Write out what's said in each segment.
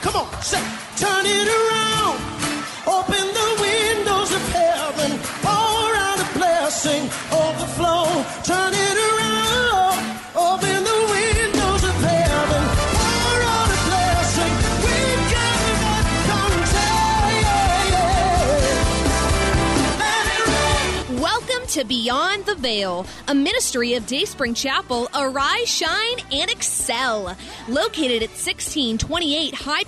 Come on, say, turn it around. Open the windows of heaven. Pour out a blessing. Overflow. Turn it around. Welcome to Beyond the Veil, a ministry of Dayspring Chapel. Arise, shine, and excel. Located at 1628 Hyde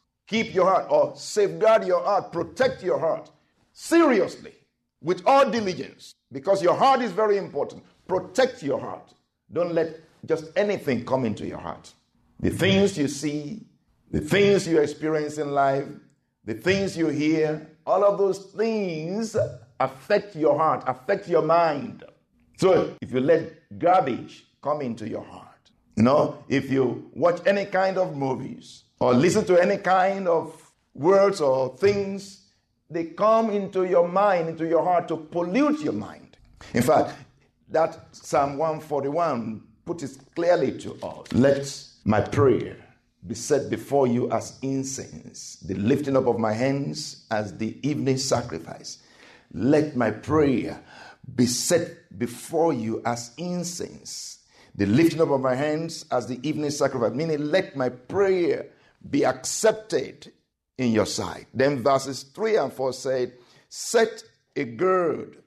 Keep your heart or safeguard your heart, protect your heart seriously with all diligence because your heart is very important. Protect your heart. Don't let just anything come into your heart. The things you see, the things you experience in life, the things you hear, all of those things affect your heart, affect your mind. So if you let garbage come into your heart, you know, if you watch any kind of movies or listen to any kind of words or things, they come into your mind, into your heart to pollute your mind. In fact, that Psalm 141 puts it clearly to us. Let my prayer be set before you as incense, the lifting up of my hands as the evening sacrifice. Let my prayer be set before you as incense, the lifting up of my hands as the evening sacrifice. Meaning, let my prayer be accepted in your sight. Then verses 3 and 4 said, Set a gird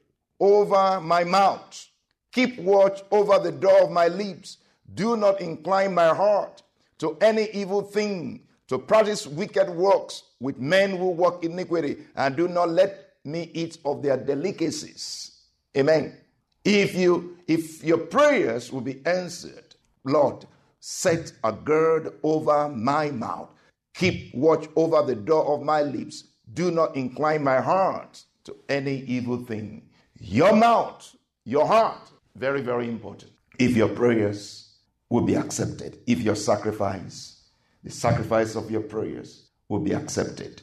over my mouth, keep watch over the door of my lips. Do not incline my heart to any evil thing, to practice wicked works with men who work iniquity, and do not let me eat of their delicacies. Amen. If you if your prayers will be answered, Lord, set a gird over my mouth. Keep watch over the door of my lips. Do not incline my heart to any evil thing. Your mouth, your heart, very, very important. If your prayers will be accepted, if your sacrifice, the sacrifice of your prayers, will be accepted.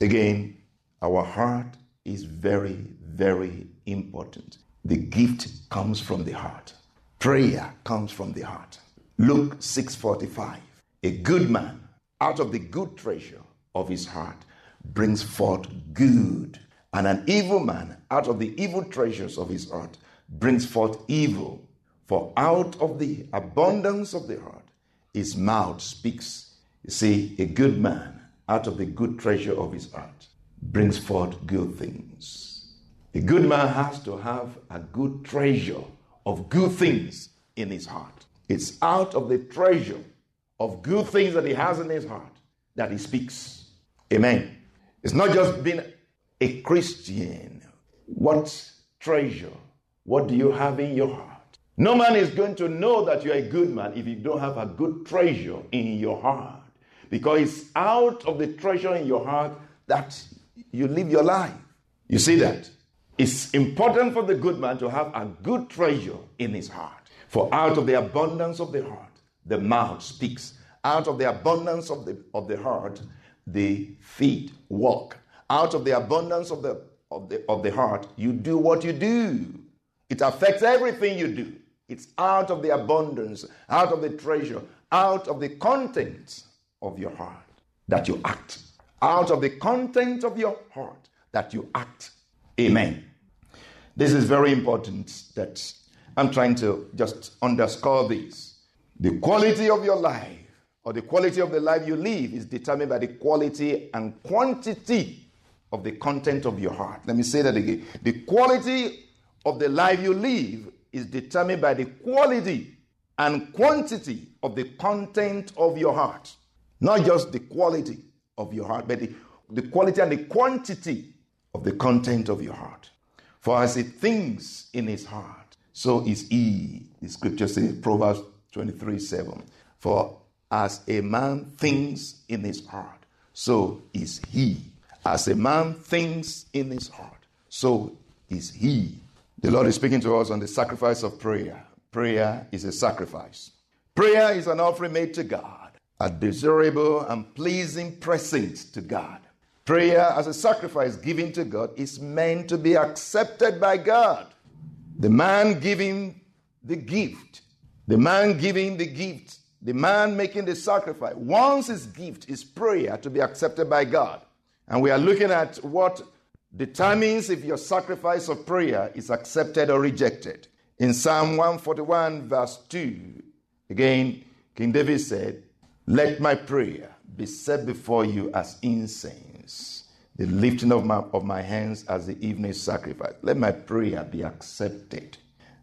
Again, our heart is very, very important. The gift comes from the heart. Prayer comes from the heart. Luke 6:45. A good man out of the good treasure of his heart brings forth good, and an evil man out of the evil treasures of his heart brings forth evil. For out of the abundance of the heart his mouth speaks. You see, a good man out of the good treasure of his heart brings forth good things. A good man has to have a good treasure of good things in his heart. It's out of the treasure of good things that he has in his heart that he speaks. Amen. It's not just being a Christian. What treasure? What do you have in your heart? No man is going to know that you're a good man if you don't have a good treasure in your heart. Because it's out of the treasure in your heart that you live your life. You see that? It's important for the good man to have a good treasure in his heart. For out of the abundance of the heart, the mouth speaks. Out of the abundance of the, of the heart, the feet walk. Out of the abundance of the, of, the, of the heart, you do what you do. It affects everything you do. It's out of the abundance, out of the treasure, out of the content of your heart that you act. Out of the content of your heart that you act. Amen. This is very important that I'm trying to just underscore this. The quality of your life or the quality of the life you live is determined by the quality and quantity of the content of your heart. Let me say that again. The quality of the life you live is determined by the quality and quantity of the content of your heart. Not just the quality of your heart, but the, the quality and the quantity of the content of your heart. For as he thinks in his heart, so is he. The scripture says, Proverbs 23 7. For as a man thinks in his heart, so is he. As a man thinks in his heart, so is he. The Lord is speaking to us on the sacrifice of prayer. Prayer is a sacrifice. Prayer is an offering made to God, a desirable and pleasing present to God. Prayer as a sacrifice given to God is meant to be accepted by God. The man giving the gift, the man giving the gift, the man making the sacrifice wants his gift, his prayer to be accepted by God. And we are looking at what determines if your sacrifice of prayer is accepted or rejected. In Psalm 141, verse 2, again, King David said, Let my prayer be set before you as incense, the lifting of my, of my hands as the evening sacrifice. Let my prayer be accepted.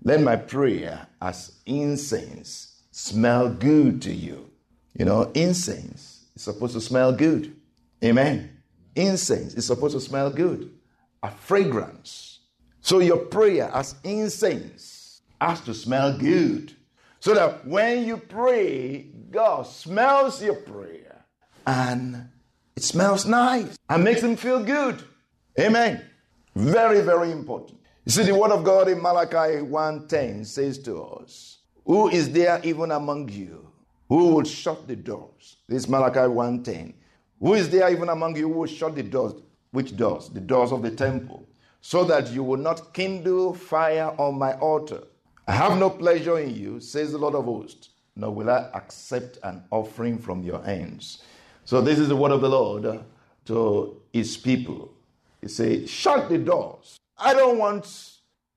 Let my prayer as incense smell good to you. You know, incense is supposed to smell good. Amen. Incense is supposed to smell good, a fragrance. So your prayer as incense has to smell good. So that when you pray, God smells your prayer and it smells nice and makes them feel good. Amen. Very, very important. You see, the word of God in Malachi 1:10 says to us, Who is there even among you who will shut the doors? This is Malachi 1:10. Who is there even among you who will shut the doors? Which doors? The doors of the temple, so that you will not kindle fire on my altar. I have no pleasure in you, says the Lord of hosts, nor will I accept an offering from your hands. So this is the word of the Lord to his people. He says, Shut the doors. I don't want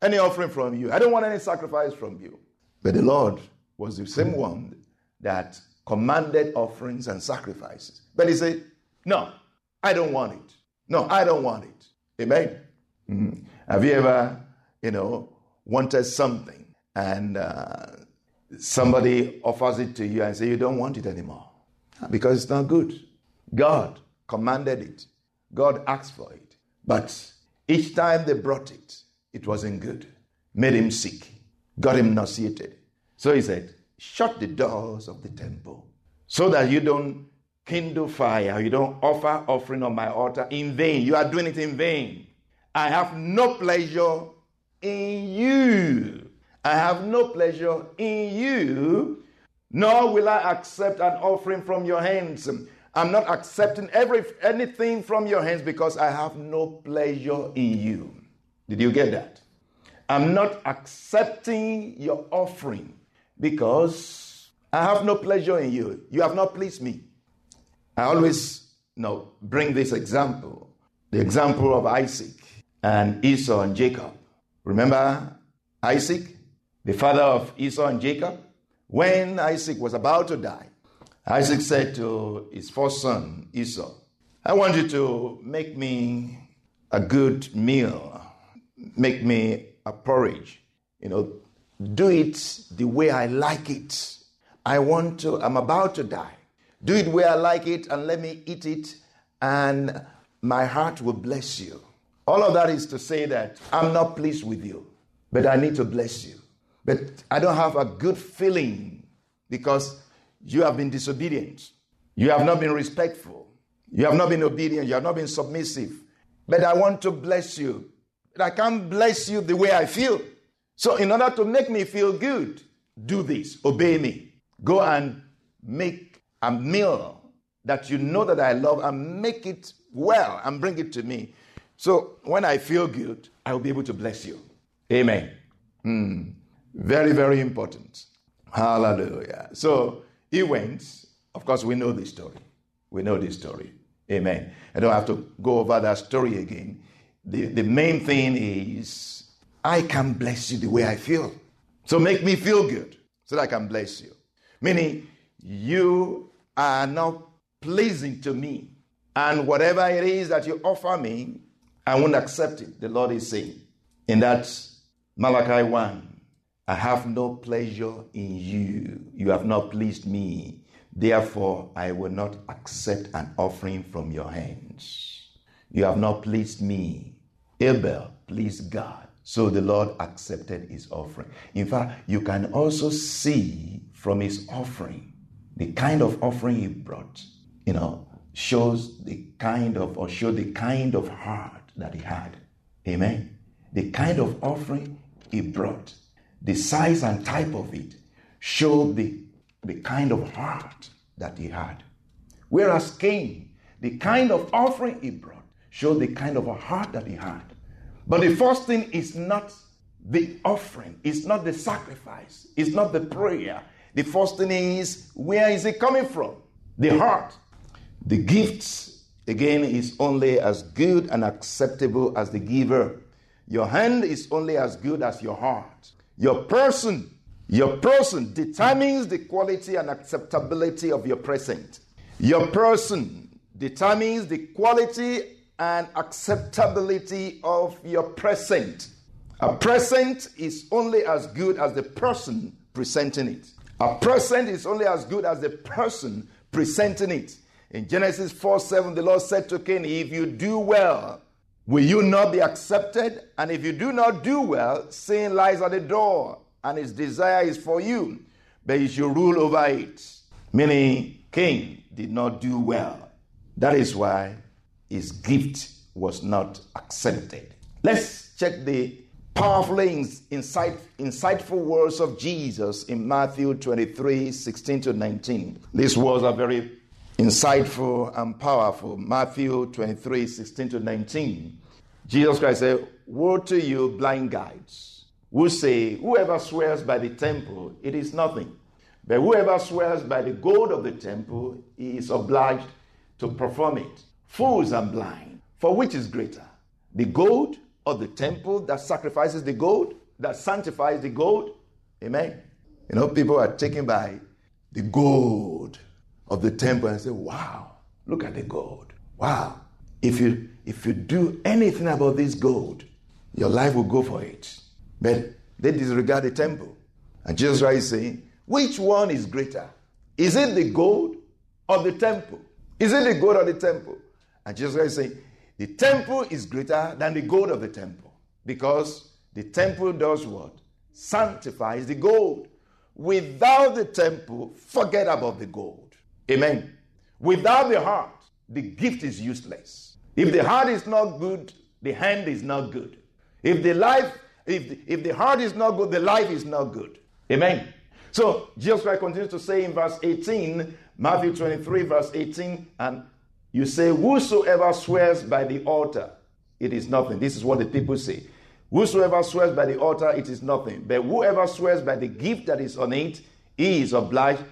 any offering from you. I don't want any sacrifice from you. But the Lord was the same one that commanded offerings and sacrifices. But he said, No, I don't want it. No, I don't want it. Amen. Mm-hmm. Have you ever, you know, wanted something and uh, somebody offers it to you and say you don't want it anymore because it's not good? God commanded it. God asked for it. But each time they brought it, it wasn't good. Made him sick, got him nauseated. So he said, Shut the doors of the temple so that you don't kindle fire, you don't offer offering on my altar in vain. You are doing it in vain. I have no pleasure in you. I have no pleasure in you, nor will I accept an offering from your hands. I'm not accepting every anything from your hands because I have no pleasure in you. Did you get that? I'm not accepting your offering because I have no pleasure in you. You have not pleased me. I always you know, bring this example the example of Isaac and Esau and Jacob. Remember Isaac, the father of Esau and Jacob? When Isaac was about to die, Isaac said to his first son, Esau, I want you to make me a good meal, make me a porridge, you know, do it the way I like it. I want to, I'm about to die. Do it where I like it and let me eat it, and my heart will bless you. All of that is to say that I'm not pleased with you, but I need to bless you. But I don't have a good feeling because you have been disobedient. You have not been respectful. You have not been obedient. You have not been submissive. But I want to bless you. But I can't bless you the way I feel. So, in order to make me feel good, do this obey me. Go and make a meal that you know that I love and make it well and bring it to me. So when I feel good, I will be able to bless you. Amen. Mm. Very, very important. Hallelujah. So he went. Of course, we know this story. We know this story. Amen. I don't have to go over that story again. The, the main thing is I can bless you the way I feel. So make me feel good so that I can bless you. Meaning, you are not pleasing to me. And whatever it is that you offer me, I won't accept it, the Lord is saying. In that Malachi 1, I have no pleasure in you. You have not pleased me. Therefore, I will not accept an offering from your hands. You have not pleased me. Abel pleased God. So the Lord accepted his offering. In fact, you can also see from his offering the kind of offering he brought. You know, shows the kind of, or show the kind of heart that he had. Amen. The kind of offering he brought, the size and type of it showed the, the kind of heart that he had. Whereas Cain, the kind of offering he brought, showed the kind of a heart that he had. But the first thing is not the offering, it's not the sacrifice, it's not the prayer. The first thing is where is it coming from? The heart. The gifts, again, is only as good and acceptable as the giver. Your hand is only as good as your heart. Your person, your person determines the quality and acceptability of your present. Your person determines the quality and acceptability of your present. A present is only as good as the person presenting it. A present is only as good as the person presenting it. In Genesis 4 7, the Lord said to Cain, If you do well, will you not be accepted? And if you do not do well, sin lies at the door, and its desire is for you, but you should rule over it. Meaning, Cain did not do well. That is why his gift was not accepted. Let's check the powerful, insight, insightful words of Jesus in Matthew 23 16 to 19. These words are very insightful and powerful. Matthew 23 16 to 19. Jesus Christ said, Woe to you, blind guides, who say, Whoever swears by the temple, it is nothing. But whoever swears by the gold of the temple, he is obliged to perform it. Fools and blind, for which is greater? The gold or the temple that sacrifices the gold, that sanctifies the gold. Amen. You know, people are taken by the gold of the temple and say, wow, look at the gold. Wow. If you if you do anything about this gold, your life will go for it. But they disregard the temple. And Jesus Christ is saying, which one is greater? Is it the gold or the temple? Is it the gold or the temple? And Jesus Christ is saying, the temple is greater than the gold of the temple because the temple does what? Sanctifies the gold. Without the temple, forget about the gold. Amen. Without the heart, the gift is useless. If the heart is not good, the hand is not good. If the life, if the, if the heart is not good, the life is not good. Amen. So Jesus Christ continues to say in verse 18, Matthew 23, verse 18, and you say, Whosoever swears by the altar, it is nothing. This is what the people say. Whosoever swears by the altar, it is nothing. But whoever swears by the gift that is on it, he is obliged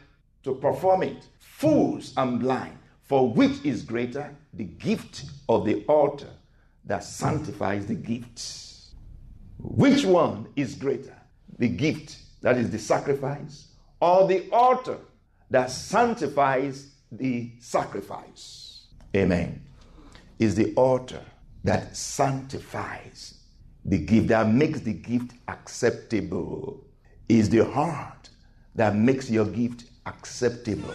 to perform it. Fools and blind, for which is greater, the gift of the altar that sanctifies the gifts? Which one is greater? The gift, that is the sacrifice, or the altar that sanctifies the sacrifice? Amen. Is the altar that sanctifies the gift, that makes the gift acceptable. Is the heart that makes your gift acceptable.